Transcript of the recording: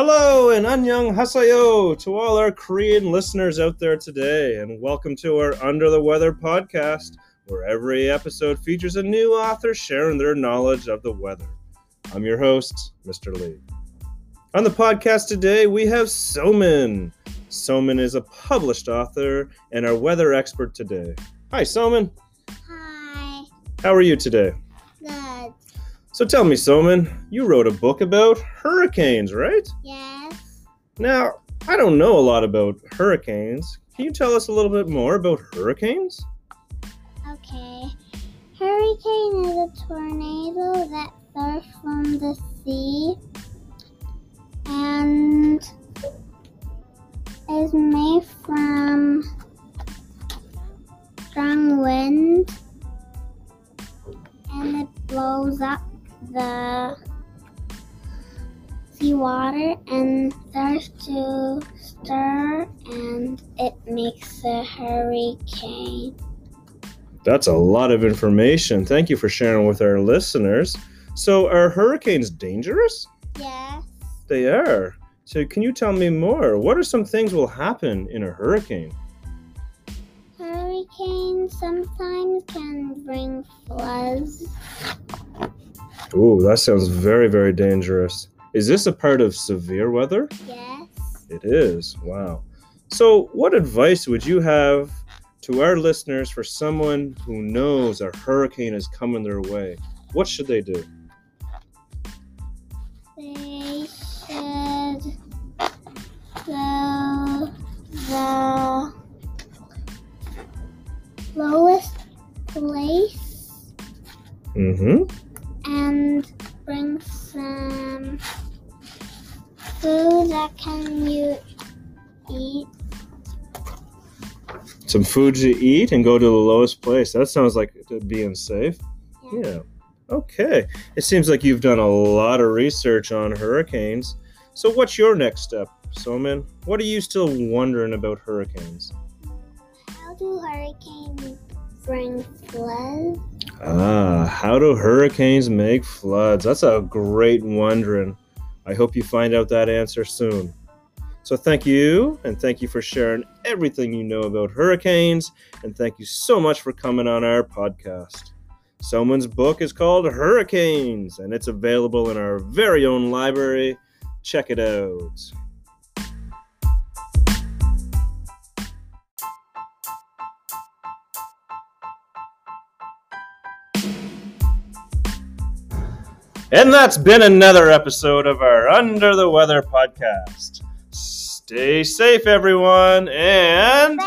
Hello and annyeong haseyo to all our Korean listeners out there today, and welcome to our Under the Weather podcast, where every episode features a new author sharing their knowledge of the weather. I'm your host, Mr. Lee. On the podcast today, we have Somin. Somin is a published author and our weather expert today. Hi, Somin. Hi. How are you today? So tell me, Somin, you wrote a book about hurricanes, right? Yes. Now, I don't know a lot about hurricanes. Can you tell us a little bit more about hurricanes? Okay. Hurricane is a tornado that starts from the sea and is made from strong wind and it blows up the seawater and starts to stir and it makes a hurricane. That's a lot of information. Thank you for sharing with our listeners. So, are hurricanes dangerous? Yes. They are. So, can you tell me more? What are some things will happen in a hurricane? Hurricanes sometimes can bring floods. Ooh, that sounds very, very dangerous. Is this a part of severe weather? Yes. It is. Wow. So, what advice would you have to our listeners for someone who knows a hurricane is coming their way? What should they do? They should go the lowest place Mm-hmm. Food that can you eat. Some food to eat and go to the lowest place. That sounds like being safe. Yeah. Yeah. Okay. It seems like you've done a lot of research on hurricanes. So, what's your next step, Somin? What are you still wondering about hurricanes? How do hurricanes bring floods? Ah, how do hurricanes make floods? That's a great wondering. I hope you find out that answer soon. So, thank you, and thank you for sharing everything you know about hurricanes, and thank you so much for coming on our podcast. Somin's book is called Hurricanes, and it's available in our very own library. Check it out. And that's been another episode of our Under the Weather podcast. Stay safe, everyone, and.